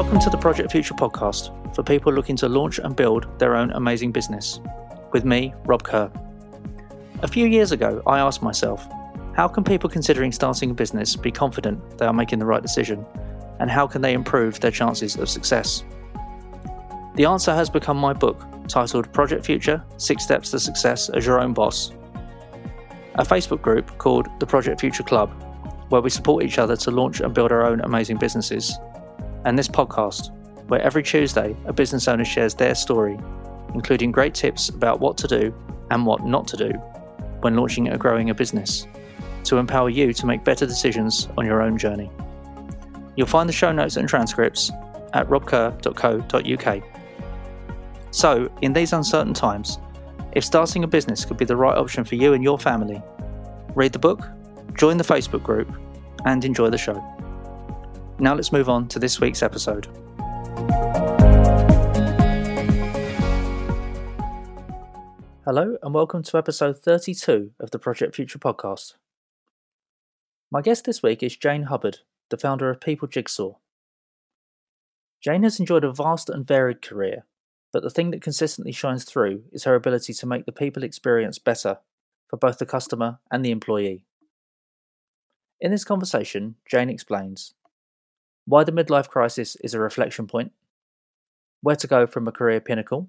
Welcome to the Project Future podcast for people looking to launch and build their own amazing business. With me, Rob Kerr. A few years ago, I asked myself, how can people considering starting a business be confident they are making the right decision? And how can they improve their chances of success? The answer has become my book, titled Project Future Six Steps to Success as Your Own Boss. A Facebook group called the Project Future Club, where we support each other to launch and build our own amazing businesses and this podcast, where every Tuesday a business owner shares their story, including great tips about what to do and what not to do when launching or growing a business, to empower you to make better decisions on your own journey. You'll find the show notes and transcripts at robkerr.co.uk. So, in these uncertain times, if starting a business could be the right option for you and your family, read the book, join the Facebook group, and enjoy the show. Now let's move on to this week's episode. Hello, and welcome to episode 32 of the Project Future podcast. My guest this week is Jane Hubbard, the founder of People Jigsaw. Jane has enjoyed a vast and varied career, but the thing that consistently shines through is her ability to make the people experience better for both the customer and the employee. In this conversation, Jane explains why the midlife crisis is a reflection point, where to go from a career pinnacle,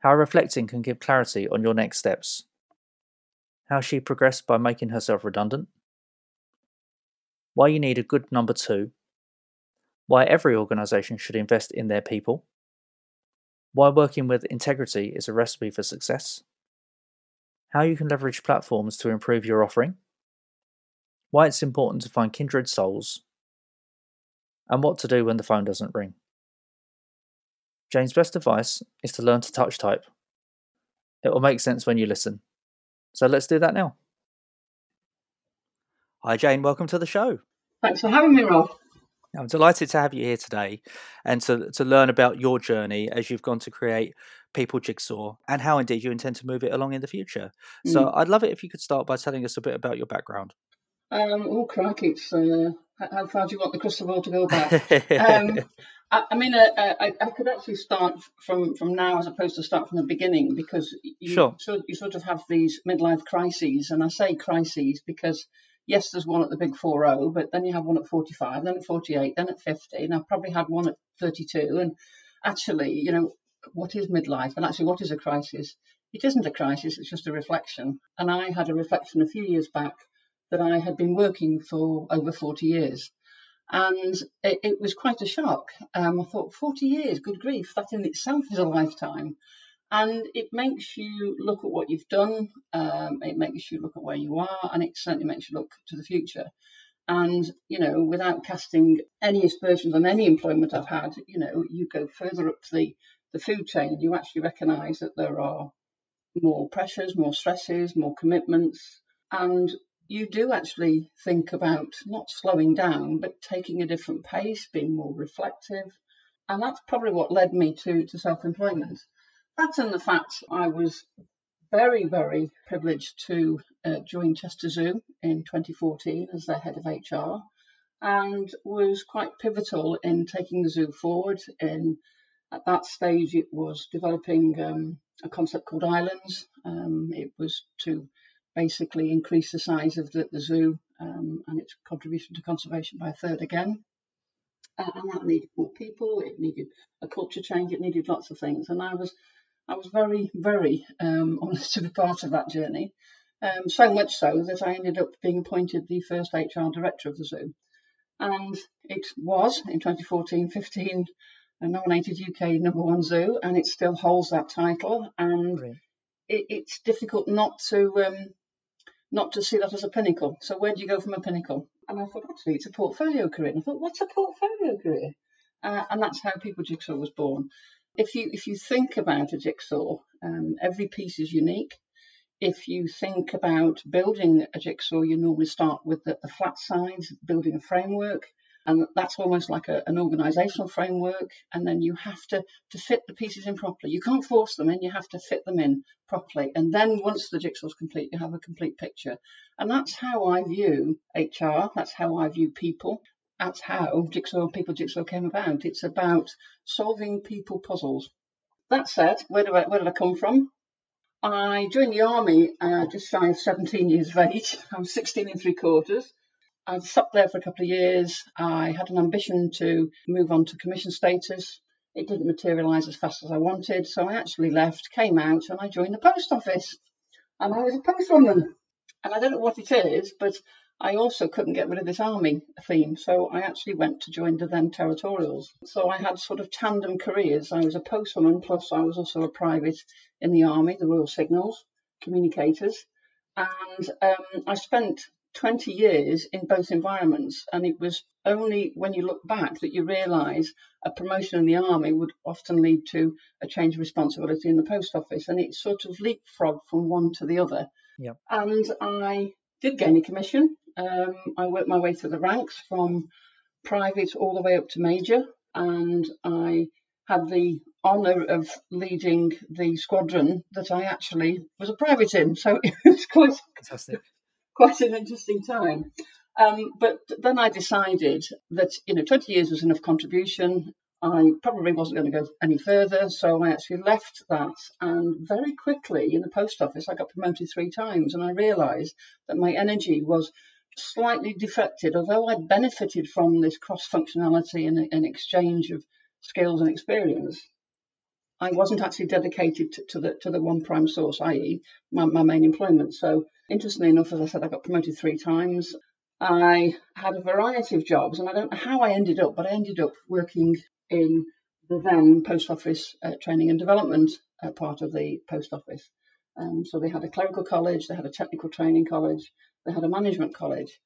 how reflecting can give clarity on your next steps, how she progressed by making herself redundant, why you need a good number two, why every organisation should invest in their people, why working with integrity is a recipe for success, how you can leverage platforms to improve your offering, why it's important to find kindred souls and what to do when the phone doesn't ring. Jane's best advice is to learn to touch type. It will make sense when you listen. So let's do that now. Hi, Jane. Welcome to the show. Thanks for having me, Rob. I'm delighted to have you here today and to, to learn about your journey as you've gone to create People Jigsaw and how indeed you intend to move it along in the future. Mm. So I'd love it if you could start by telling us a bit about your background. Um, oh, crikey, it's uh, how far do you want the crystal ball to go back? um, I, I, mean, uh, uh, I, I, could actually start from, from now as opposed to start from the beginning because you, sure. so, you sort of have these midlife crises. And I say crises because, yes, there's one at the big 4 0, but then you have one at 45, then at 48, then at 50. And I've probably had one at 32. And actually, you know, what is midlife? And actually, what is a crisis? It isn't a crisis, it's just a reflection. And I had a reflection a few years back that I had been working for over 40 years. And it, it was quite a shock. Um, I thought, 40 years, good grief, that in itself is a lifetime. And it makes you look at what you've done, um, it makes you look at where you are, and it certainly makes you look to the future. And, you know, without casting any aspersions on any employment I've had, you know, you go further up the, the food chain, you actually recognise that there are more pressures, more stresses, more commitments. And you do actually think about not slowing down, but taking a different pace, being more reflective. And that's probably what led me to, to self employment. That and the fact I was very, very privileged to uh, join Chester Zoo in 2014 as their head of HR and was quite pivotal in taking the zoo forward. In at that stage, it was developing um, a concept called Islands. Um, it was to basically increase the size of the, the zoo um, and its contribution to conservation by a third again. Uh, and that needed more people, it needed a culture change, it needed lots of things. And I was I was very, very um, honoured to be part of that journey. Um, so much so that I ended up being appointed the first HR director of the zoo. And it was in 2014 15 a nominated UK number one zoo, and it still holds that title. And it, it's difficult not to um, not to see that as a pinnacle. So where do you go from a pinnacle? And I thought, actually, it's a portfolio career. And I thought, what's a portfolio career? Uh, and that's how People Jigsaw was born. If you if you think about a jigsaw, um, every piece is unique. If you think about building a jigsaw, you normally start with the, the flat sides, building a framework, and that's almost like a, an organizational framework and then you have to to fit the pieces in properly you can't force them in you have to fit them in properly and then once the jigsaw's complete you have a complete picture and that's how i view hr that's how i view people that's how Jigsaw People Jigsaw came about. It's about solving people puzzles. That said, where, do I, where did I come from? I joined the army uh, just shy of 17 years of age. I was 16 and three quarters. I stopped there for a couple of years. I had an ambition to move on to commission status. It didn't materialise as fast as I wanted, so I actually left, came out, and I joined the post office. And I was a postwoman. And I don't know what it is, but I also couldn't get rid of this army theme, so I actually went to join the then territorials. So I had sort of tandem careers. I was a postwoman, plus I was also a private in the army, the Royal Signals, communicators. And um, I spent 20 years in both environments, and it was only when you look back that you realise a promotion in the army would often lead to a change of responsibility in the post office, and it sort of leapfrogged from one to the other. Yep. And I did gain a commission um, I worked my way through the ranks from private all the way up to major, and I had the honour of leading the squadron that I actually was a private in. So it was quite Fantastic. Quite an interesting time. Um, but then I decided that you know 20 years was enough contribution. I probably wasn't going to go any further, so I actually left that. And very quickly in the post office, I got promoted three times, and I realised that my energy was slightly defected, although I benefited from this cross functionality and, and, exchange of skills and experience. I wasn't actually dedicated to, to, the to the one prime source, i.e., my, my main employment. So, interestingly enough, as I said, I got promoted three times. I had a variety of jobs, and I don't know how I ended up, but I ended up working in the then post office uh, training and development uh, part of the post office. Um, so they had a clerical college, they had a technical training college, they had a management college.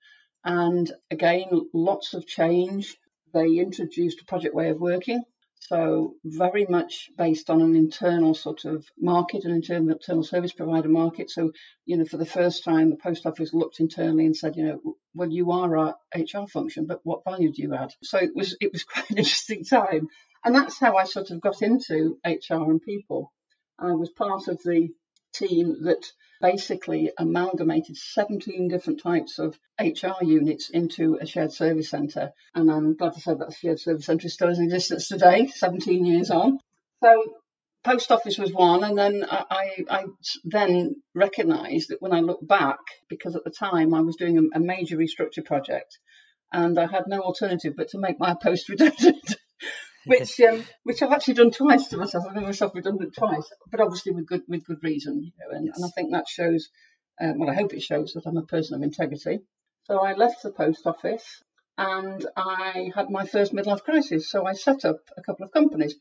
And again, lots of change. They introduced a project way of working. So, very much based on an internal sort of market, an internal, internal service provider market. So, you know, for the first time, the post office looked internally and said, you know, well, you are our HR function, but what value do you add? So it was it was quite an interesting time, and that's how I sort of got into HR and people. I was part of the team that basically amalgamated 17 different types of HR units into a shared service centre. And I'm glad to say that the shared service centre is still in existence today, 17 years on. So post office was one, and then I, I then recognised that when I look back, because at the time I was doing a, a major restructure project, and I had no alternative but to make my post redundant which um, which I've actually done twice to myself. I've made myself redundant twice, but obviously with good with good reason. You know, and, yes. and I think that shows. Um, well, I hope it shows that I'm a person of integrity. So I left the post office and I had my first midlife crisis. So I set up a couple of companies.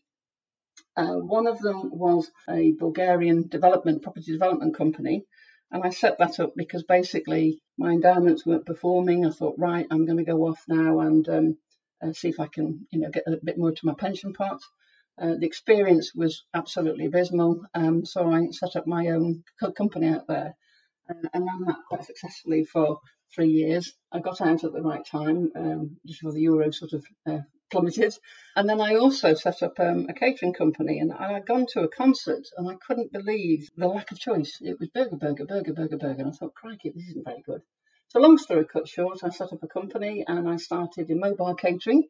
Uh, one of them was a Bulgarian development property development company, and I set that up because basically my endowments weren't performing. I thought, right, I'm going to go off now and um, uh, see if I can, you know, get a bit more to my pension pot. Uh, the experience was absolutely abysmal, um, so I set up my own co- company out there uh, and ran that quite successfully for three years. I got out at the right time, um, just before the euro sort of uh, plummeted. And then I also set up um, a catering company, and I had gone to a concert, and I couldn't believe the lack of choice. It was burger, burger, burger, burger, burger, and I thought, crikey, this isn't very good. So, long story cut short, I set up a company and I started in mobile catering.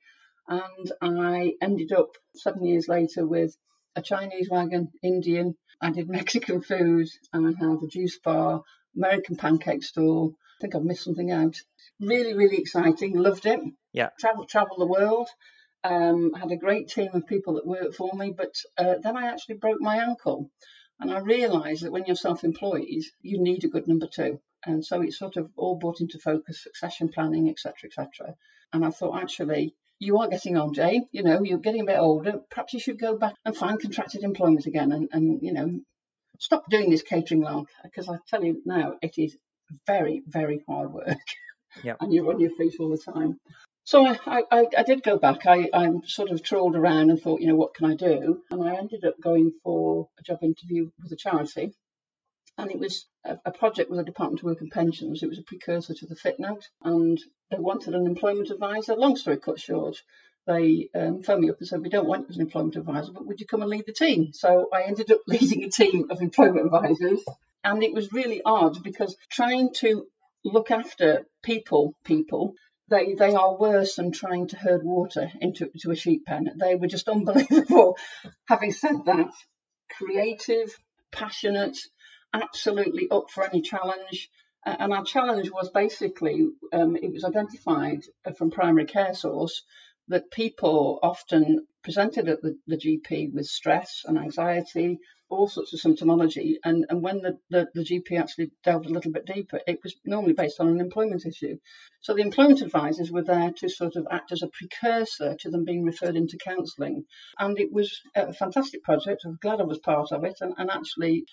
And I ended up seven years later with a Chinese wagon, Indian. I did Mexican food and I had a juice bar, American pancake stall. I think I've missed something out. Really, really exciting. Loved it. Yeah. Travel, travel the world. Um, had a great team of people that worked for me, but uh, then I actually broke my ankle. And I realised that when you're self employed, you need a good number two. And so it sort of all brought into focus succession planning, etc., etc. And I thought, actually, you are getting on, Jane. You know, you're getting a bit older. Perhaps you should go back and find contracted employment again and, and you know, stop doing this catering long. Because I tell you now, it is very, very hard work. Yep. and you're on your feet all the time. So I, I, I did go back. I, I sort of trawled around and thought, you know, what can I do? And I ended up going for a job interview with a charity and it was a, project with the Department of Work and Pensions. It was a precursor to the FitNote, and they wanted an employment advisor. Long story cut short, they um, phoned me up and said, "We don't want you as an employment advisor, but would you come and lead the team?" So I ended up leading a team of employment advisors, and it was really odd because trying to look after people, people they they are worse than trying to herd water into, into a sheep pen. They were just unbelievable. Having said that, creative, passionate, absolutely up for any challenge. And our challenge was basically um, it was identified from primary care source that people often presented at the, the GP with stress and anxiety, all sorts of symptomology. And, and when the, the, the, GP actually delved a little bit deeper, it was normally based on an employment issue. So the employment advisors were there to sort of act as a precursor to them being referred into counselling. And it was a fantastic project. I'm glad I was part of it. And, and actually,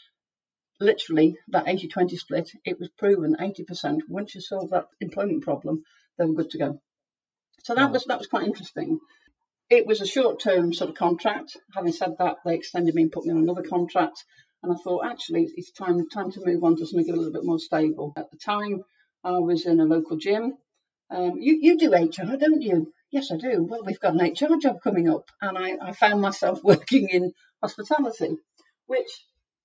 literally, that 80 20 split, it was proven 80%, once you solve that employment problem, they were good to go. So that was that was quite interesting. It was a short term sort of contract. Having said that, they extended me and put me on another contract. And I thought, actually, it's time time to move on to something a little bit more stable. At the time, I was in a local gym. Um, you, you do HR, don't you? Yes, I do. Well, we've got an HR job coming up. And I, I found myself working in hospitality, which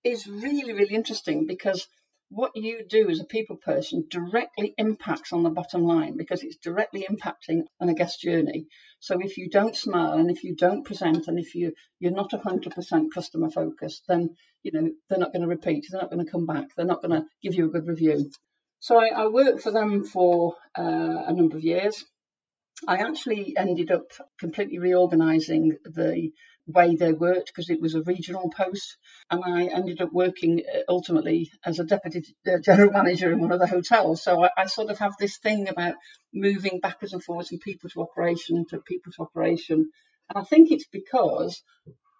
is really, really interesting because what you do as a people person directly impacts on the bottom line because it's directly impacting on a guest journey. So if you don't smile and if you don't present and if you you're not 100% customer focused, then you know they're not going to repeat. They're not going to come back. They're not going to give you a good review. So I, I worked for them for uh, a number of years. I actually ended up completely reorganising the way they worked because it was a regional post. And I ended up working uh, ultimately as a deputy uh, general manager in one of the hotels. So I, I sort of have this thing about moving backwards and forwards from people to operation to people to operation. And I think it's because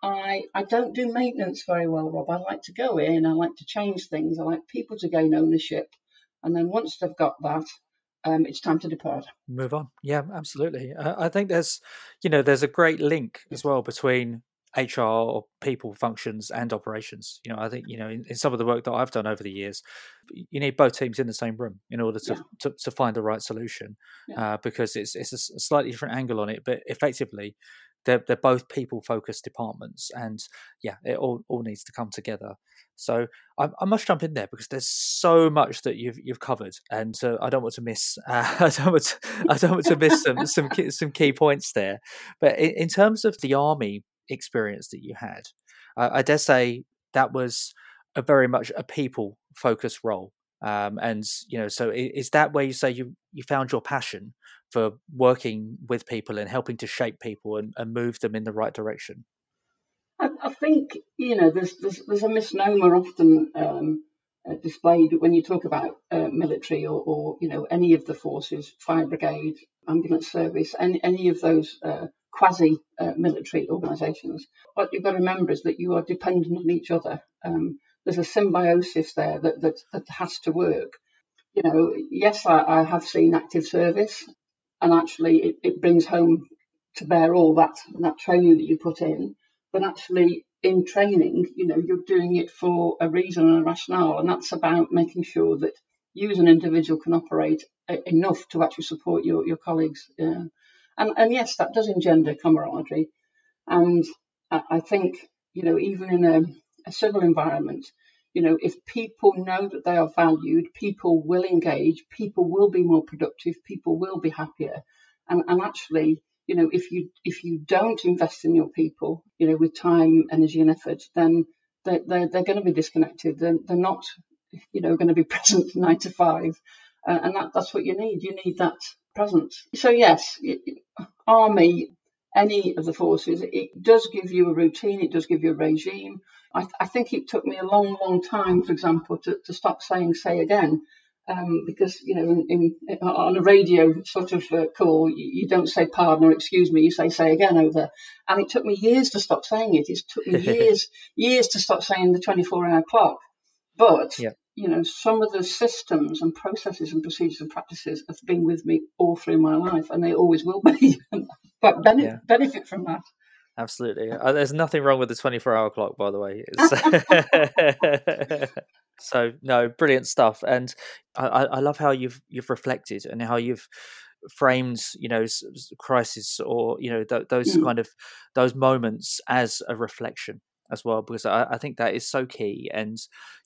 I, I don't do maintenance very well, Rob. I like to go in, I like to change things, I like people to gain ownership. And then once they've got that, um, it's time to depart. Move on. Yeah, absolutely. Uh, I think there's, you know, there's a great link as well between HR or people functions and operations. You know, I think you know in, in, some of the work that I've done over the years, you need both teams in the same room in order to yeah. to, to, find the right solution, yeah. uh, because it's it's a slightly different angle on it, but effectively. They're, they're both people focused departments and yeah it all, all needs to come together so I, I, must jump in there because there's so much that you've you've covered, and uh, I don't want to miss. Uh, I don't want to, I don't want to miss some some key, some key points there. But in, in, terms of the army experience that you had, uh, I dare say that was a very much a people focused role. Um, and you know, so is that where you say you you found your passion for working with people and helping to shape people and, and move them in the right direction? I, I think you know there's there's, there's a misnomer often um, uh, displayed when you talk about uh, military or, or, you know any of the forces, fire brigade, ambulance service, any any of those uh, quasi uh, military organisations. What you've got to remember is that you are dependent on each other. Um, there's a symbiosis there that, that that has to work. You know, yes, I, I have seen active service, and actually it, it brings home to bear all that that training that you put in but actually in training, you know, you're doing it for a reason and a rationale, and that's about making sure that you as an individual can operate uh, enough to actually support your, your colleagues. Yeah. And, and yes, that does engender camaraderie. And I think, you know, even in a, a civil environment, you know, if people know that they are valued, people will engage, people will be more productive, people will be happier. And, and actually, you know, if you if you don't invest in your people, you know, with time, energy, and effort, then they're they're, they're going to be disconnected. They're, they're not, you know, going to be present nine to five, uh, and that that's what you need. You need that presence. So yes, army, any of the forces, it does give you a routine. It does give you a regime. I, I think it took me a long, long time, for example, to, to stop saying "say again." um, because you know in, in, on a radio sort of uh, call you, you, don't say pardon or excuse me you say say again over and it took me years to stop saying it it took me years years to stop saying the 24 hour clock but yeah. You know some of the systems and processes and procedures and practices have been with me all through my life and they always will be but benefit, yeah. benefit from that Absolutely. Uh, there's nothing wrong with the 24 hour clock, by the way. so no, brilliant stuff. And I, I love how you've you've reflected and how you've framed you know crisis or you know th- those mm. kind of those moments as a reflection as well because I, I, think that is so key. And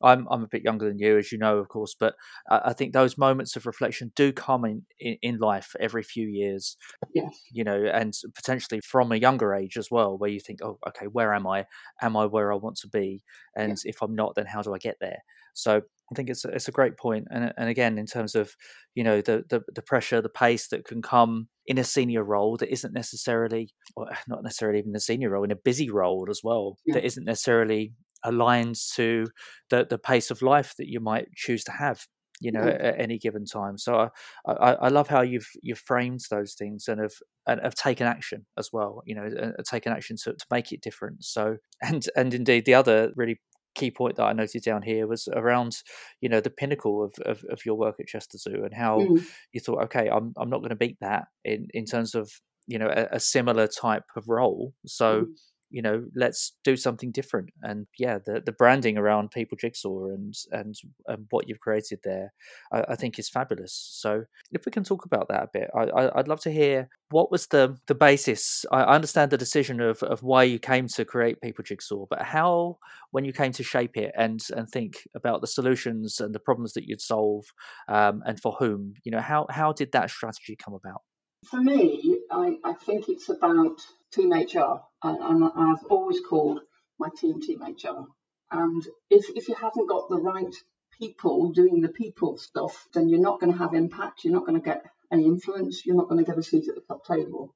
I'm I'm a bit younger than you, as you know, of course, but I, I think those moments of reflection do come in, in, in life every few years. Yes. You know, and potentially from a younger age as well, where you think, oh, okay, where am I? Am I where I want to be? And yeah. if I'm not, then how do I get there? So I think it's a, it's a great point. point, and and again in terms of you know the, the the pressure, the pace that can come in a senior role that isn't necessarily, or eh, not necessarily even a senior role, in a busy role as well yeah. that isn't necessarily aligned to the the pace of life that you might choose to have you know, at, at, any given time. So I, I, I, love how you've you've framed those things and have and have taken action as well. You know, and taken action to, to make it different. So and and indeed the other really key point that I noted down here was around, you know, the pinnacle of, of, of your work at Chester Zoo and how mm. you thought, okay, I'm I'm not going to beat that in in terms of you know a, a similar type of role. So mm you know let's do something different. And yeah the the branding around people jigsaw and and, and what you've created there I, I, think is fabulous. So if we can talk about that a bit I, would love to hear what was the the basis. I understand the decision of of why you came to create people jigsaw but how when you came to shape it and and think about the solutions and the problems that you'd solve um, and for whom you know how how did that strategy come about? For me I, I think it's about Team HR, and, I've always called my team Team HR. And if, if you haven't got the right people doing the people stuff, then you're not going to have impact. You're not going to get any influence. You're not going to get a seat at the top table.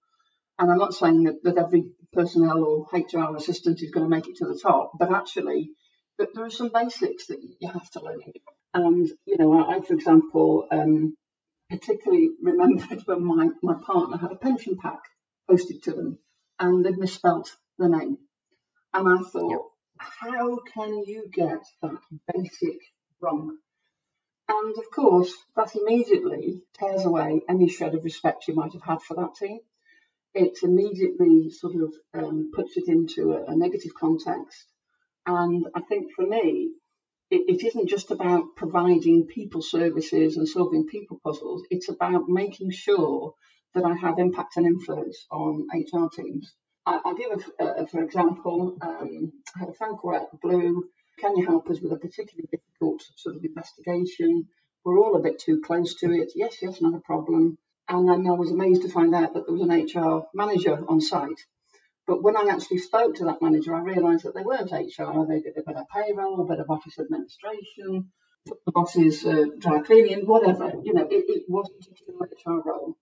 And I'm not saying that, that every personnel or HR assistant is going to make it to the top, but actually, but there are some basics that you have to learn. And, you know, I, for example, um, particularly remembered when my, my partner had a pension pack posted to them and they'd misspelt the name. And I thought, yep. how can you get that basic wrong? And of course, that immediately tears away any shred of respect you might have had for that team. It immediately sort of um, puts it into a, a, negative context. And I think for me, it, it isn't just about providing people services and solving people puzzles, it's about making sure that I have impact and influence on HR teams. I, will give, a, a, for example, um, I had a phone call out of blue. Can you help us with a particularly difficult sort of investigation? We're all a bit too close to it. Yes, yes, not a problem. And then I was amazed to find out that there was an HR manager on site. But when I actually spoke to that manager, I realised that they weren't HR. They did a bit of payroll, a bit of office administration, the boss's uh, dry cleaning, whatever. You know, it, it wasn't a HR role.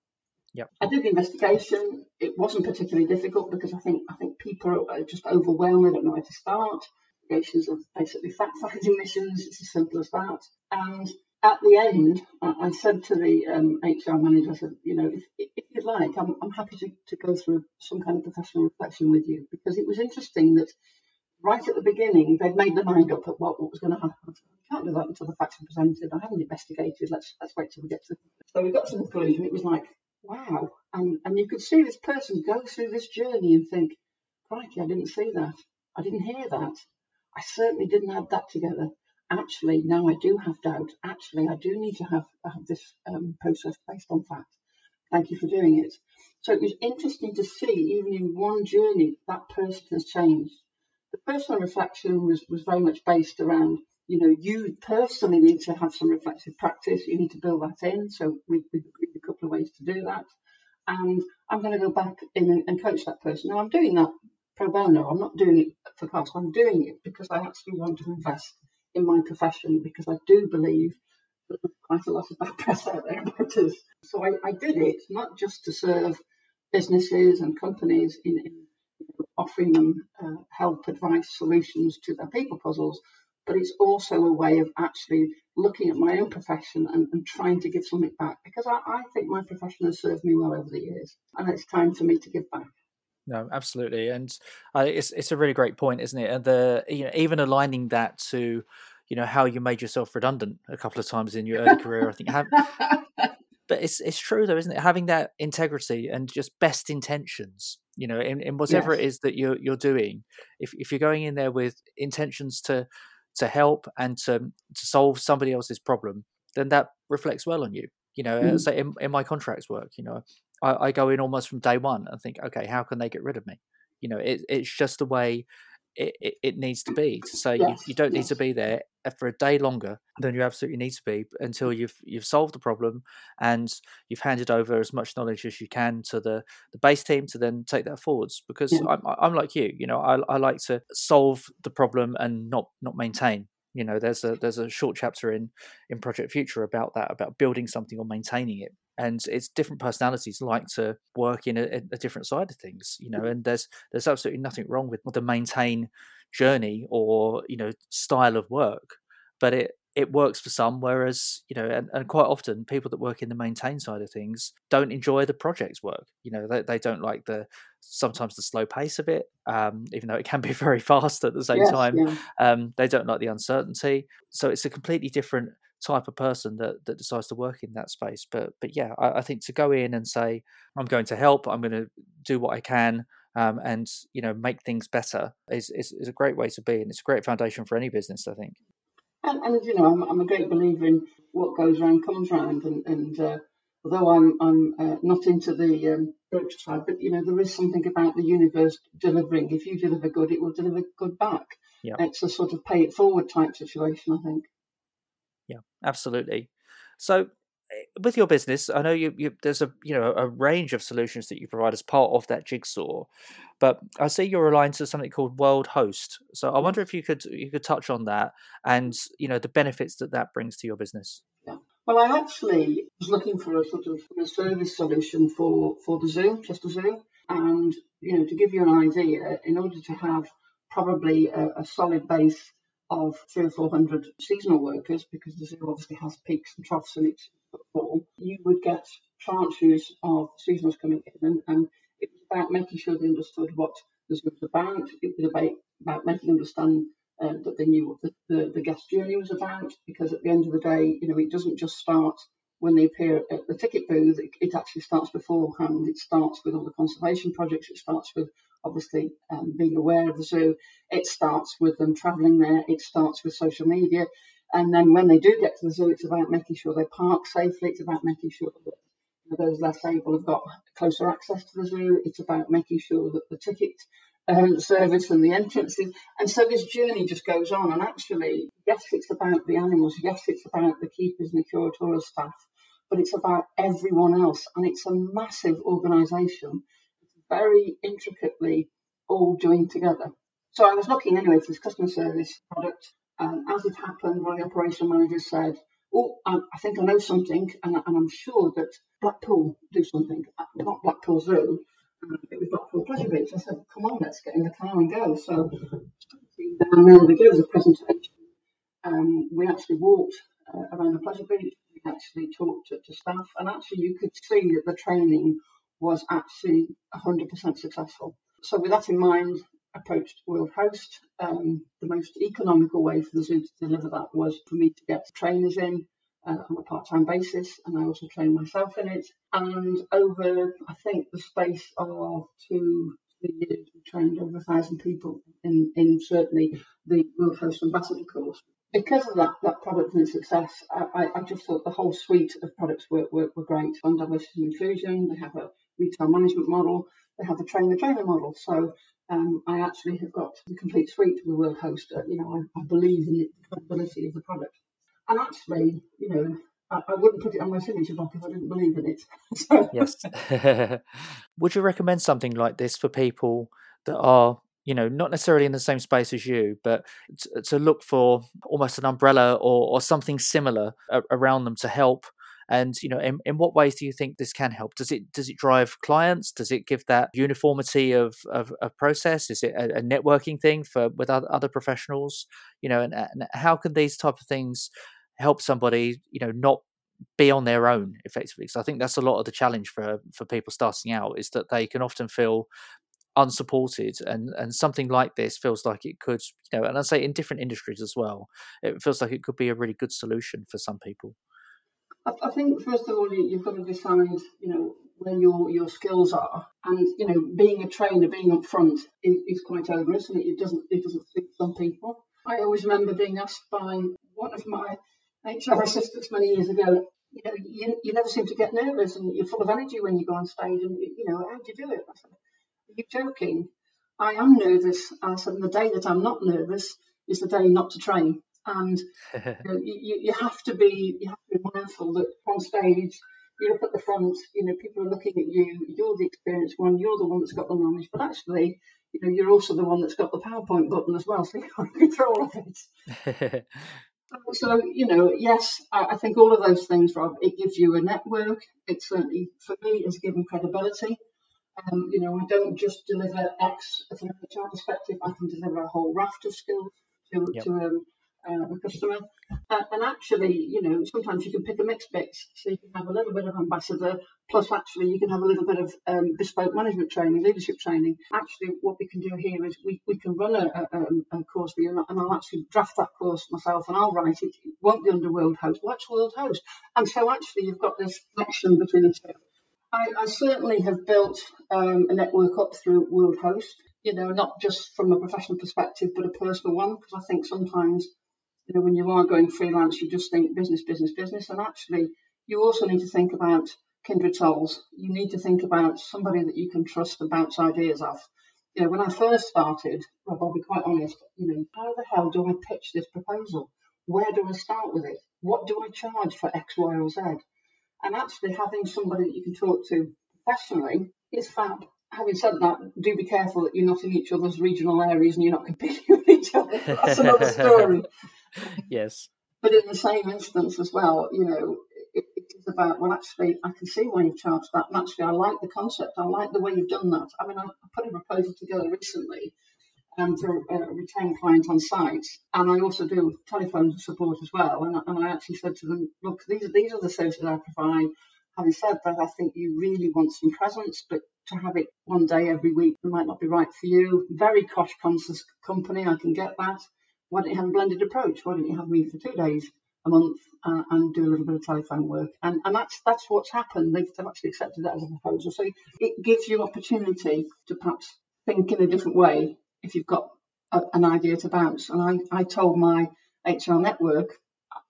Yep. I did the investigation. It wasn't particularly difficult because I think I think people are just overwhelmed. They don't know where to start. Investigations are basically fact-finding missions. It's as simple as that. And at the end, I said to the um, HR manager, I said, you know, if, if you'd like, I'm, I'm happy to, to go through some kind of professional reflection with you because it was interesting that right at the beginning, they'd made their mind up at what, what was going to happen. I can't do that until the facts are presented. I haven't investigated. Let's let's wait till we get to. So we got to the conclusion. It was like, wow. And, and you could see this person go through this journey and think, crikey, I didn't see that. I didn't hear that. I certainly didn't add that together. Actually, now I do have doubt. Actually, I do need to have, have this um, process based on fact. Thank you for doing it. So it was interesting to see, even in one journey, that person has changed. The personal reflection was, was very much based around you know, you personally need to have some reflective practice. You need to build that in. So we, agreed a couple of ways to do that. And I'm going to go back in and, and coach that person. Now, I'm doing that pro bono. I'm not doing it for cost. I'm doing it because I actually want to invest in my profession because I do believe that there's quite a lot of bad press out there about us. So I, I did it not just to serve businesses and companies in, in offering them uh, help, advice, solutions to their people puzzles, but it's also a way of actually looking at my own profession and, and trying to give something back because I, I, think my profession has served me well over the years and it's time for me to give back. No, absolutely, and uh, it's it's a really great point, isn't it? And the you know even aligning that to you know how you made yourself redundant a couple of times in your early career, I think. Have, but it's it's true though, isn't it? Having that integrity and just best intentions, you know, in, in whatever yes. it is that you're you're doing. If if you're going in there with intentions to to help and to to solve somebody else's problem, then that reflects well on you. You know, mm. so in, in my contracts work, you know, I, I, go in almost from day one and think, okay, how can they get rid of me? You know, it, it's just the way it, it, it needs to be to say yes, you, you don't yes. need to be there uh, for a day longer than you absolutely need to be until you've you've solved the problem and you've handed over as much knowledge as you can to the the base team to then take that forwards because yeah. I'm, I'm like you you know I, I like to solve the problem and not not maintain you know there's a there's a short chapter in in project future about that about building something or maintaining it and it's different personalities like to work in a, a, different side of things you know and there's there's absolutely nothing wrong with the maintain journey or you know style of work but it it works for some whereas you know and, and quite often people that work in the maintain side of things don't enjoy the project's work you know they, they don't like the sometimes the slow pace of it um, even though it can be very fast at the same yes, time yeah. um, they don't like the uncertainty so it's a completely different type of person that that decides to work in that space but but yeah I, I think to go in and say i'm going to help i'm going to do what i can um, and you know make things better is, is, is a great way to be and it's a great foundation for any business i think. And, and you know I'm, I'm, a great believer in what goes around comes around and, and uh, although i'm i'm uh, not into the um, side but you know there is something about the universe delivering. If you deliver good it will deliver good back. Yeah. it's a sort of pay it forward type situation i think yeah absolutely so Eh, with your business, I know you, you there's a you know a range of solutions that you provide as part of that jigsaw, but I see you're aligned to something called World Host. So I mm-hmm. wonder if you could you could touch on that and you know the benefits that that brings to your business. Yeah. Well, I actually was looking for a sort of a service solution for for the zoo, just the zoo, and you know to give you an idea, in order to have probably a, a solid base of three or four hundred seasonal workers, because the zoo obviously has peaks and troughs in its football, you would get tranches of seasonals coming in, and, and it was about making sure they understood what the zoo was about. It was about, about making them understand uh, that they knew what the, the, the guest journey was about, because at the end of the day, you know, it doesn't just start when they appear at the ticket booth, it, it, actually starts beforehand. It starts with all the conservation projects. It starts with obviously um, being aware of the zoo. It starts with them travelling there. It starts with social media. And then when they do get to the zoo, it's about making sure they park safely. It's about making sure that those less able have got closer access to the zoo. It's about making sure that the ticket um, service and the entrances. And so this journey just goes on. And actually, yes, it's about the animals. Yes, it's about the keepers and the curatorial staff, but it's about everyone else. And it's a massive organisation, very intricately all doing together. So I was looking anyway for this customer service product um, as it happened, one of the operational managers said, "Oh, I, I think I know something, and, and, I'm sure that Blackpool do something. Uh, not Blackpool Zoo, um, it was Blackpool Pleasure Beach." I said, "Come on, let's get in the car and go." So and then we gave the presentation. Um, we actually walked uh, around the pleasure beach. We actually talked to, to staff, and actually you could see that the training was actually 100% successful. So with that in mind, approached World Host. Um, the most economical way for the zoo to deliver that was for me to get trainers in uh, on a part-time basis, and I also train myself in it. And over, I think, the space of two three years, we trained over a thousand people in, in certainly the World Host Ambassador course. Because of that, that product and its success, I, I just thought the whole suite of products were, were, were great. On diversity and inclusion, they have a retail management model, they have the trainer trainer model. So um, I actually have got the complete suite with World Host. Uh, you know, I, I, believe in the credibility of the product. And actually, you know, I, I, wouldn't put it on my signature block if I didn't believe in it. Yes. Would you recommend something like this for people that are you know not necessarily in the same space as you but to, to look for almost an umbrella or, or something similar around them to help and you know, in, in what ways do you think this can help? Does it does it drive clients? Does it give that uniformity of of, of process? Is it a, a, networking thing for with other professionals? You know, and, and how can these type of things help somebody? You know, not be on their own effectively. So I think that's a lot of the challenge for for people starting out is that they can often feel unsupported and and something like this feels like it could you know and i say in different industries as well it feels like it could be a really good solution for some people I, think first of all you, have got to decide, you know, where your your skills are, and you know, being a trainer, being upfront is, is quite onerous, and it doesn't it doesn't suit some people. I always remember being asked by one of my HR assistants many years ago. You know, you, you never seem to get nervous, and you're full of energy when you go on stage, and you, you know, how do you do it? I said, Are you joking? I am nervous. I said, the day that I'm not nervous is the day not to train. And you, know, you, you, have to be you have to be mindful that on stage you look at the front, you know, people are looking at you. You're the experienced one. You're the one that's got the knowledge. But actually, you know, you're also the one that's got the PowerPoint button as well. So you can't control of it. so you know, yes, I, I, think all of those things, Rob. It gives you a network. It certainly, for me, has given credibility. Um, you know, I don't just deliver X from a HR perspective. I can deliver a whole raft of skills to, yep. to um, uh, a customer. Uh, and actually, you know, sometimes you can pick a mixed mix. So you can have a little bit of ambassador, plus actually you can have a little bit of um, bespoke management training, leadership training. Actually, what we can do here is we, we can run a, a, a course for you, and I'll actually draft that course myself and I'll write it. It won't be under World Host. What's World Host? And so actually you've got this connection between the two. I, I certainly have built um, a network up through World Host, you know, not just from a professional perspective, but a personal one, because I think sometimes, you know, when you are going freelance, you just think business, business, business. And actually, you also need to think about kindred souls. You need to think about somebody that you can trust and bounce ideas off. You know, when I first started, Rob, I'll be quite honest, you know, how the hell do I pitch this proposal? Where do I start with it? What do I charge for X, Y, or Z? And actually, having somebody that you can talk to professionally is fab. Having said that, do be careful that you're not in each other's regional areas and you're not competing with each other. That's another story. yes. But in the same instance as well, you know, it, it is about, well, actually, I can see why you've charged that. And actually, I like the concept. I like the way you've done that. I mean, I put a proposal together recently and to uh, retain clients on site. And I also do telephone support as well. And, and I actually said to them, look, these are, these are the services I provide. Having said that, I think you really want some presence, but to have it one day every week might not be right for you. Very cost conscious company, I can get that. Why don't you have a blended approach? Why don't you have me for two days a month uh, and do a little bit of telephone work? And, and that's that's what's happened. They've, they've actually accepted that as a proposal. So it gives you opportunity to perhaps think in a different way if you've got a, an idea to bounce. And I, I told my HR network,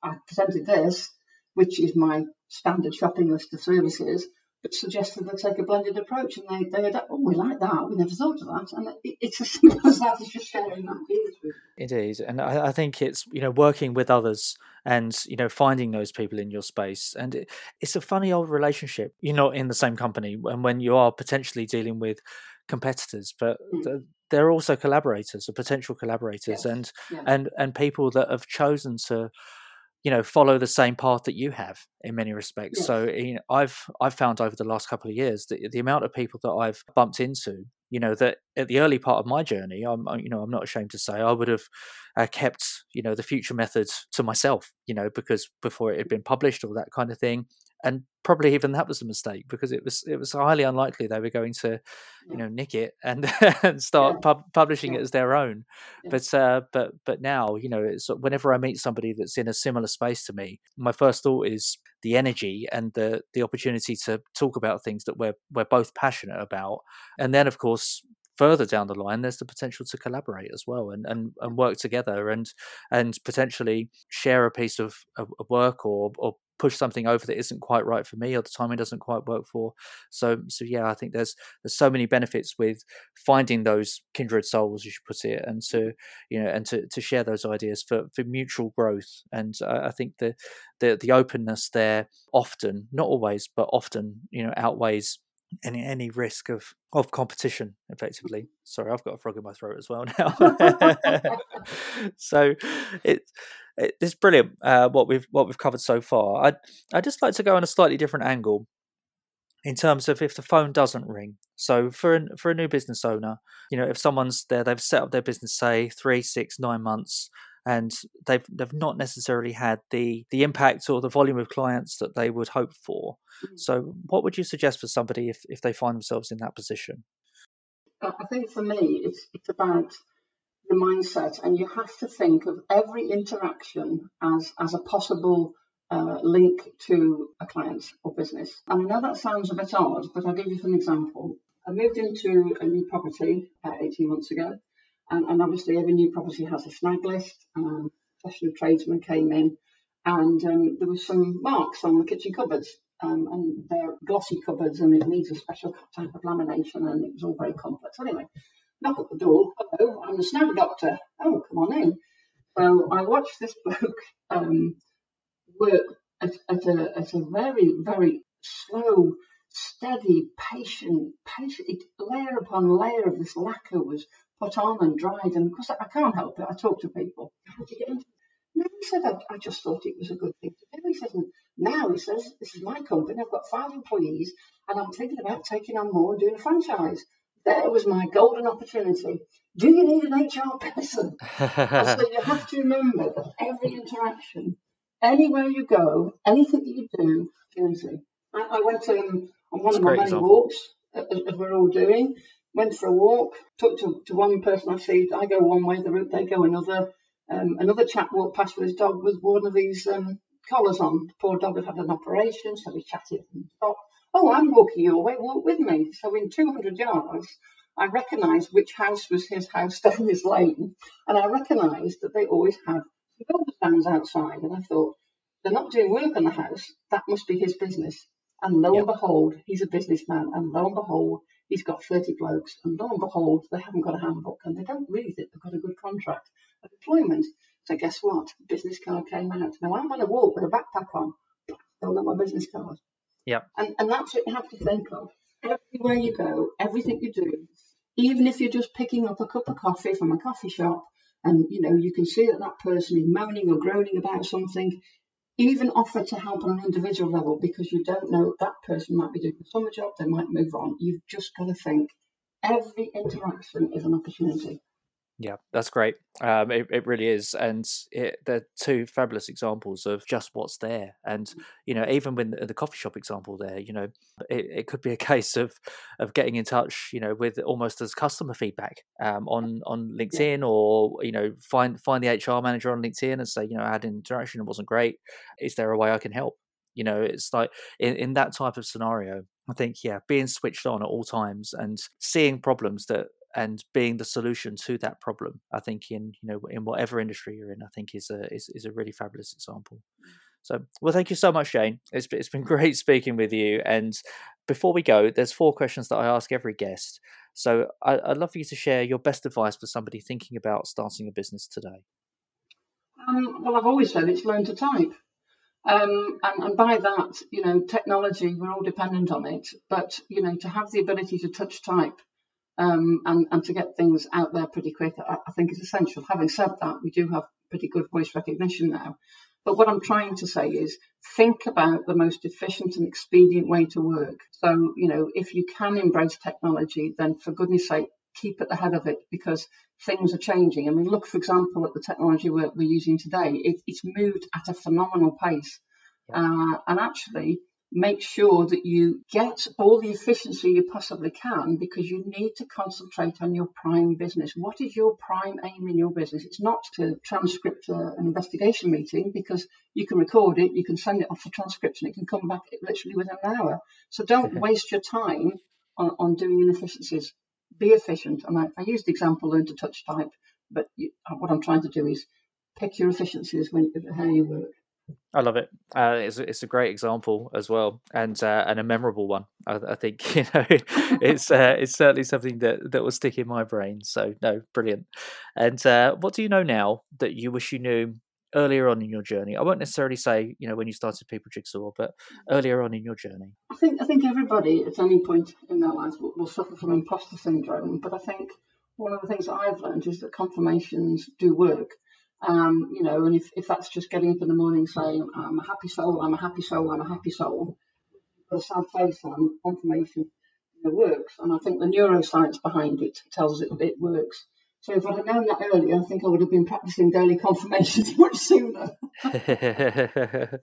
I presented this, which is my standard shopping list of services, suggested they take a blended approach. And they, they adapt, oh, we like that. We never thought of that. And it, it's as simple as that. It's just sharing ideas with. It is. And I, I, think it's, you know, working with others and, you know, finding those people in your space. And it, it's a funny old relationship. You're not in the same company. And when you are potentially dealing with competitors, but mm they're also collaborators or potential collaborators yes. and yeah. and and people that have chosen to you know follow the same path that you have in many respects. So you know, i've i've found over the last couple of years that the amount of people that i've bumped into you know that at the early part of my journey i'm you know i'm not ashamed to say i would have uh, kept you know the future methods to myself you know because before it had been published all that kind of thing and probably even that was a mistake because it was it was highly unlikely they were going to you know nick it and and start yeah. pub- publishing yeah. it as their own yeah. but uh but but now you know it's whenever i meet somebody that's in a similar space to me my first thought is the energy and the the opportunity to talk about things that we're we're both passionate about and then of course further down the line, there's the potential to collaborate as well and, and, and work together and and potentially share a piece of, of work or, or push something over that isn't quite right for me or the timing doesn't quite work for. So so yeah, I think there's there's so many benefits with finding those kindred souls, you should put it, and mm-hmm. to you know and to, to share those ideas for, for mutual growth. And I, I think the, the the openness there often, not always, but often, you know, outweighs any any risk of of competition effectively. Sorry i've got a frog in my throat as well now. So it, it, it's brilliant uh, what we've what we've covered so far. I'd i'd just like to go on a slightly different angle in terms of if the phone doesn't ring. So for an, for a new business owner you know if someone's there they've set up their business say three six nine months and they've they've not necessarily had the the impact or the volume of clients that they would hope for. Mm-hmm. So, what would you suggest for somebody if if they find themselves in that position? I think for me, it's it's about the mindset, and you have to think of every interaction as as a possible uh, link to a client or business. And I know that sounds a bit odd, but I'll give you an example. I moved into a new property uh, 18 months ago, and, and obviously, every new property has a snag list. Um, professional tradesmen came in, and um, there was some marks on the kitchen cupboards. Um, and they're glossy cupboards, and it needs a special type of lamination, and it was all very complex. Anyway, knock at the door. Hello, I'm the snag doctor. Oh, come on in. So I watched this bloke um, work at, at, a, at a very, very slow, steady, patient, patient layer upon layer of this lacquer was put on and dried. And of course, I can't help it. I talk to people. How did you get into no, he said, I, I, just thought it was a good thing to do. He says, now he says, this is my company. I've got five employees and I'm thinking about taking on more and doing a franchise. There was my golden opportunity. Do you need an HR person? so you have to remember that every interaction, anywhere you go, anything that you do, opportunity. I, I went um, on one That's of my many example. walks, as, as, we're all doing. Went for a walk, talked to, to one person I see. I go one way, the route they go another. Um, another chap walked past with his dog with one of these um, collars on. The poor dog had had an operation, so we chatted and. Oh, I'm walking your way, walk with me. So in 200 yards, I recognised which house was his house down this lane, and I recognised that they always had garbage stands outside. And I thought, they're not doing work on the house, that must be his business. And lo yep. and behold, he's a businessman, and lo and behold, he's got 30 blokes, and lo and behold, they haven't got a handbook, and they don't read it, they've got a good contract of employment. So guess what? Business card came out. Now I'm on a walk with a backpack on. Still got my business card. Yeah. And and that's what you have to think of. Everywhere you go, everything you do, even if you're just picking up a cup of coffee from a coffee shop, and you know you can see that that person is moaning or groaning about something, even offer to help on an individual level because you don't know that person might be doing a summer job, they might move on. You've just got to think every interaction is an opportunity. Yeah, that's great. Um, it, it really is, and it, they're two fabulous examples of just what's there. And mm. you know, even when the, the coffee shop example there, you know, it, it could be a case of of getting in touch, you know, with almost as customer feedback um, on on LinkedIn, yeah. or you know, find find the HR manager on LinkedIn and say, you know, I had an interaction, it wasn't great. Is there a way I can help? You know, it's like in, in that type of scenario, I think, yeah, being switched on at all times and seeing problems that and being the solution to that problem i think in you know in whatever industry you're in i think is a is, is a really fabulous example. So well thank you so much jane. It's, it's been great speaking with you and before we go there's four questions that i ask every guest. So I, i'd love for you to share your best advice for somebody thinking about starting a business today. Um, well i've always said it's learn to type. Um, and, and, by that, you know, technology, we're all dependent on it. But, you know, to have the ability to touch type um, and, and to get things out there pretty quick, I, I think is essential. Having said that, we do have pretty good voice recognition now. But what I'm trying to say is think about the most efficient and expedient way to work. So, you know, if you can embrace technology, then for goodness sake, keep at the head of it because things are changing. I mean, look, for example, at the technology we're, we're using today. It, it's moved at a phenomenal pace. Uh, and actually, make sure that you get all the efficiency you possibly can because you need to concentrate on your prime business. What is your prime aim in your business? It's not to transcript an investigation meeting because you can record it, you can send it off for transcription, it can come back literally within an hour. So don't waste your time on, on doing inefficiencies. Be efficient. And I, I used the example learn to touch type, but you, what I'm trying to do is pick your efficiencies when how you work. I love it. Uh, it's it's a great example as well, and uh, and a memorable one. I, I think you know it's uh, it's certainly something that that will stick in my brain. So no, brilliant. And uh, what do you know now that you wish you knew earlier on in your journey? I won't necessarily say you know when you started People Jigsaw, but earlier on in your journey. I think I think everybody at any point in their lives will, will suffer from imposter syndrome, but I think one of the things that I've learned is that confirmations do work. Um, you know, and if, if that's just getting up in the morning saying, I'm a happy soul, I'm a happy soul, I'm a happy soul, put a sad face on, confirmation it works. And I think the neuroscience behind it tells it, it works. So if I'd have known that earlier, I think I would have been practicing daily confirmations much sooner.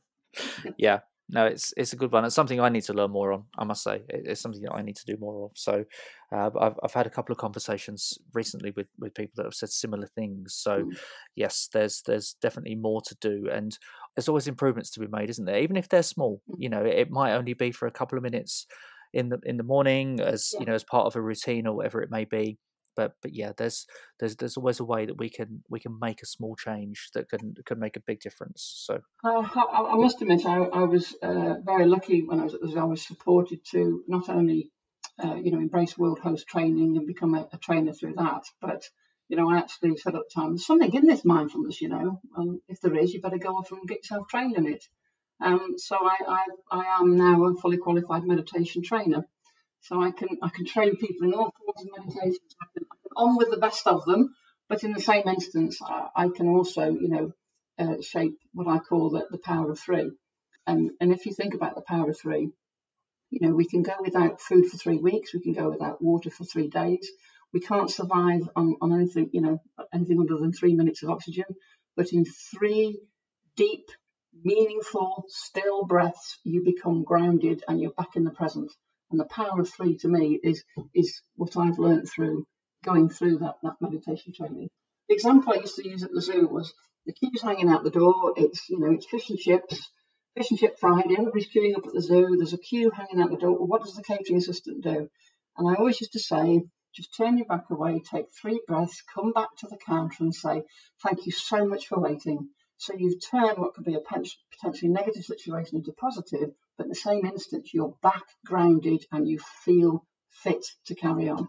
yeah, no, it's it's a good one. It's something I need to learn more on. I must say, it's something that I need to do more of. So, uh, I've I've had a couple of conversations recently with, with people that have said similar things. So, mm. yes, there's there's definitely more to do, and there's always improvements to be made, isn't there? Even if they're small, mm. you know, it might only be for a couple of minutes in the in the morning, as yeah. you know, as part of a routine or whatever it may be but but yeah, there's there's there's always a way that we can we can make a small change that can can make a big difference. So uh, I, I, must admit, I, I was uh, very lucky when I was I was supported to not only uh, you know, embrace World Host training and become a, a, trainer through that. But, you know, I actually said at the time, there's something in this mindfulness, you know, and if there is, you better go off and get yourself trained in it. Um, so I, I, I am now a fully qualified meditation trainer. So I can I can train people in all forms of meditation. I can, I can on with the best of them, but in the same instance, I, I can also, you know, uh, shape what I call the, the power of three. And, and if you think about the power of three, you know, we can go without food for three weeks, we can go without water for three days. We can't survive on, on anything, you know, anything other than three minutes of oxygen. But in three deep, meaningful, still breaths, you become grounded and you're back in the present. And the power of three to me is is what I've learned through going through that, that meditation training. The example I used to use at the zoo was the keeper's hanging out the door, it's you know, it's fish and chips, fish and chip Friday, everybody's queuing up at the zoo, there's a queue hanging out the door. What does the catering assistant do? And I always used to say, just turn your back away, take three breaths, come back to the counter and say, Thank you so much for waiting. So you've turned what could be a potentially negative situation into positive, but the same instant, you're back grounded and you feel fit to carry on.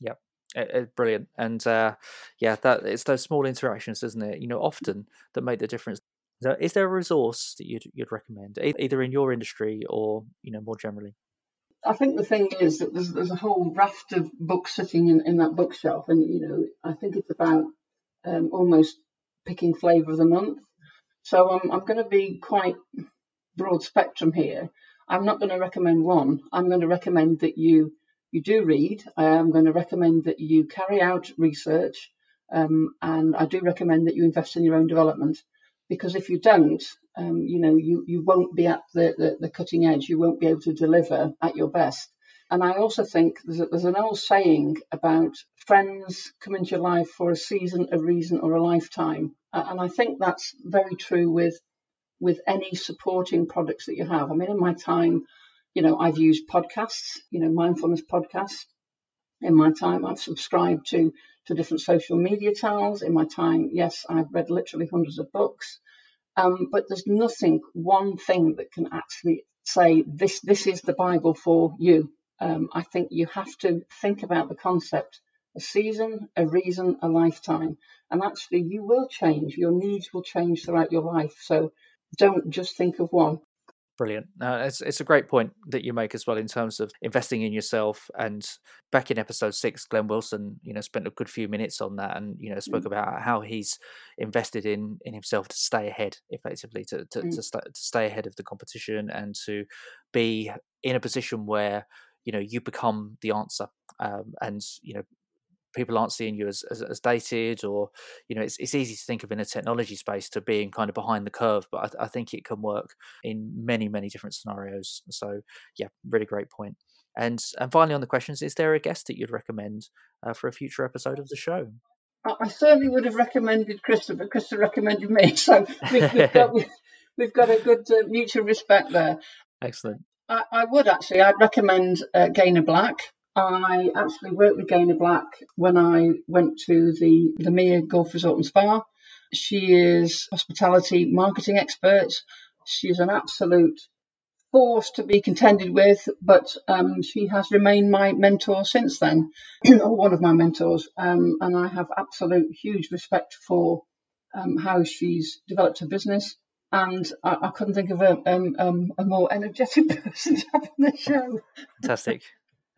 Yep. It, brilliant and uh, yeah that it's those small interactions isn't it you know often that make the difference so is there a resource that you'd, you'd recommend either in your industry or you know more generally I think the thing is that there's, there's a whole raft of books sitting in, in that bookshelf, and you know, I think it's about um, almost picking flavour of the month. So I'm, I'm going to be quite broad spectrum here. I'm not going to recommend one. I'm going to recommend that you you do read. I am going to recommend that you carry out research, um, and I do recommend that you invest in your own development. Because if you don't, um, you know, you, you won't be at the, the, the cutting edge. You won't be able to deliver at your best. And I also think there's, a, there's an old saying about friends come into your life for a season, a reason, or a lifetime. And I think that's very true with with any supporting products that you have. I mean, in my time, you know, I've used podcasts, you know, mindfulness podcasts. In my time, I've subscribed to to different social media channels. In my time, yes, I've read literally hundreds of books. Um, but there's nothing, one thing that can actually say this this is the Bible for you. Um, I think you have to think about the concept a season, a reason, a lifetime. And actually, you will change. Your needs will change throughout your life. So don't just think of one. Brilliant. Uh, it's it's a great point that you make as well in terms of investing in yourself. And back in episode six, Glenn Wilson, you know, spent a good few minutes on that, and you know, spoke mm. about how he's invested in in himself to stay ahead, effectively, to to, mm. to, st- to stay ahead of the competition and to be in a position where you know you become the answer, um, and you know people aren't seeing you as, as, as, dated or you know it's, it's easy to think of in a technology space to being kind of behind the curve but I, I, think it can work in many many different scenarios so yeah really great point and and finally on the questions is there a guest that you'd recommend uh, for a future episode of the show I certainly would have recommended Krista, but Krista recommended me. So we've, we've, got, we've got, a good uh, mutual respect there. Excellent. I, I, would actually. I'd recommend uh, Gaynor Black. I actually worked with Gaynor Black when I went to the, the Mere Golf Resort and Spa. She is hospitality marketing expert. She's an absolute force to be contended with, but um, she has remained my mentor since then, or one of my mentors. Um, and I have absolute huge respect for um, how she's developed her business. And I, I couldn't think of a, um, um, a more energetic person to have on the show. Fantastic.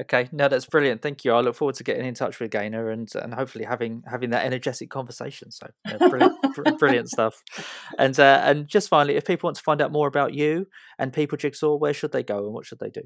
Okay, no, that's brilliant. Thank you. I look forward to getting in touch with Gaynor and and hopefully having having that energetic conversation. So yeah, brilliant, brilliant stuff. And uh, and just finally, if people want to find out more about you and People Jigsaw, where should they go and what should they do?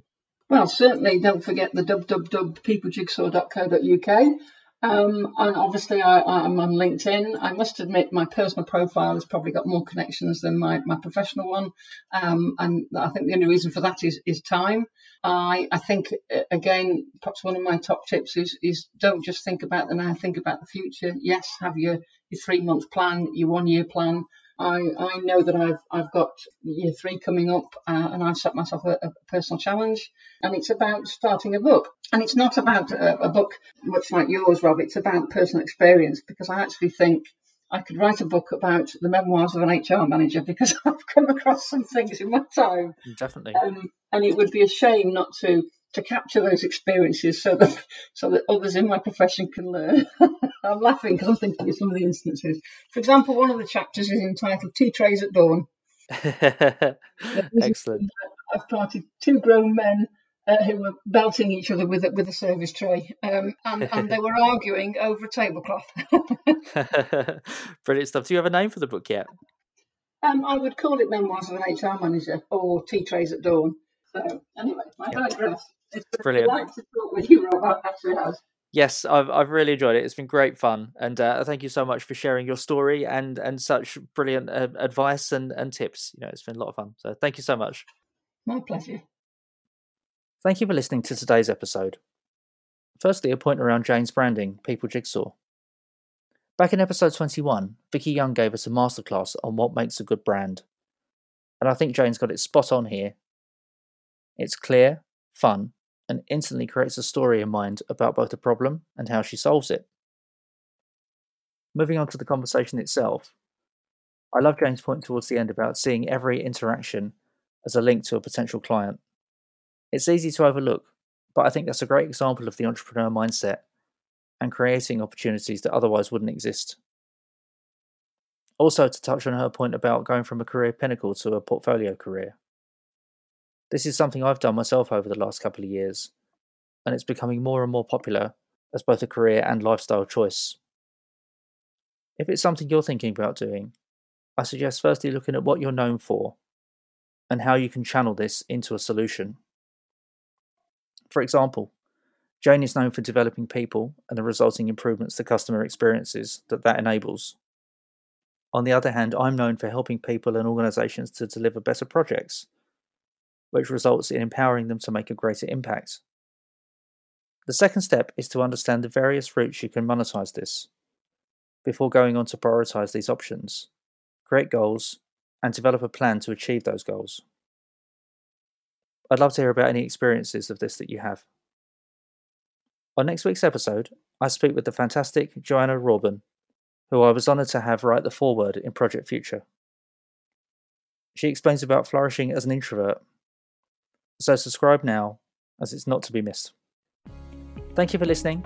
Well, certainly don't forget the www.peoplejigsaw.co.uk. Um, and obviously, I, am on LinkedIn. I must admit, my personal profile has probably got more connections than my, my professional one. Um, and I think the only reason for that is, is time. I, I think, again, perhaps one of my top tips is, is don't just think about the now, think about the future. Yes, have your, your three month plan, your one year plan. I, I know that I've I've got year three coming up, uh, and I've set myself a, a, personal challenge, and it's about starting a book. And it's not about a, a book much like yours, Rob. It's about personal experience because I actually think I could write a book about the memoirs of an HR manager because I've come across some things in my time. Definitely. Um, and it would be a shame not to to capture those experiences so that so that others in my profession can learn. I'm laughing because I'm thinking of some of the instances. For example, one of the chapters is entitled Tea Trays at Dawn. Excellent. I've planted two grown men uh, who were belting each other with a, with a service tray, um, and, and they were arguing over a tablecloth. Brilliant stuff. Do you have a name for the book yet? Um, I would call it Memoirs of an HR Manager or Tea Trays at Dawn. So anyway, I digress. It's Brilliant. Like to talk with you, Rob. Actually, has. Yes, I've I've really enjoyed it. It's been great fun, and uh, thank you so much for sharing your story and and such brilliant uh, advice and and tips. You know, it's been a lot of fun. So thank you so much. My pleasure. Thank you for listening to today's episode. Firstly, a point around Jane's branding, People Jigsaw. Back in episode 21, Vicky Young gave us a masterclass on what makes a good brand. And I think Jane's got it spot on here. It's clear, fun, and instantly creates a story in mind about both the problem and how she solves it. Moving on to the conversation itself, I love Jane's point towards the end about seeing every interaction as a link to a potential client. It's easy to overlook, but I think that's a great example of the entrepreneur mindset and creating opportunities that otherwise wouldn't exist. Also, to touch on her point about going from a career pinnacle to a portfolio career. This is something I've done myself over the last couple of years, and it's becoming more and more popular as both a career and lifestyle choice. If it's something you're thinking about doing, I suggest firstly looking at what you're known for and how you can channel this into a solution. For example, Jane is known for developing people and the resulting improvements to customer experiences that that enables. On the other hand, I'm known for helping people and organizations to deliver better projects, which results in empowering them to make a greater impact. The second step is to understand the various routes you can monetize this before going on to prioritize these options, create goals, and develop a plan to achieve those goals. I'd love to hear about any experiences of this that you have. On next week's episode, I speak with the fantastic Joanna Rawburn, who I was honoured to have write the foreword in Project Future. She explains about flourishing as an introvert. So subscribe now, as it's not to be missed. Thank you for listening.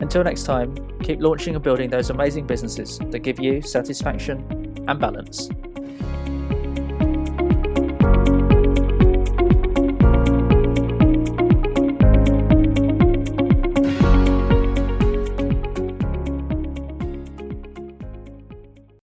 Until next time, keep launching and building those amazing businesses that give you satisfaction and balance.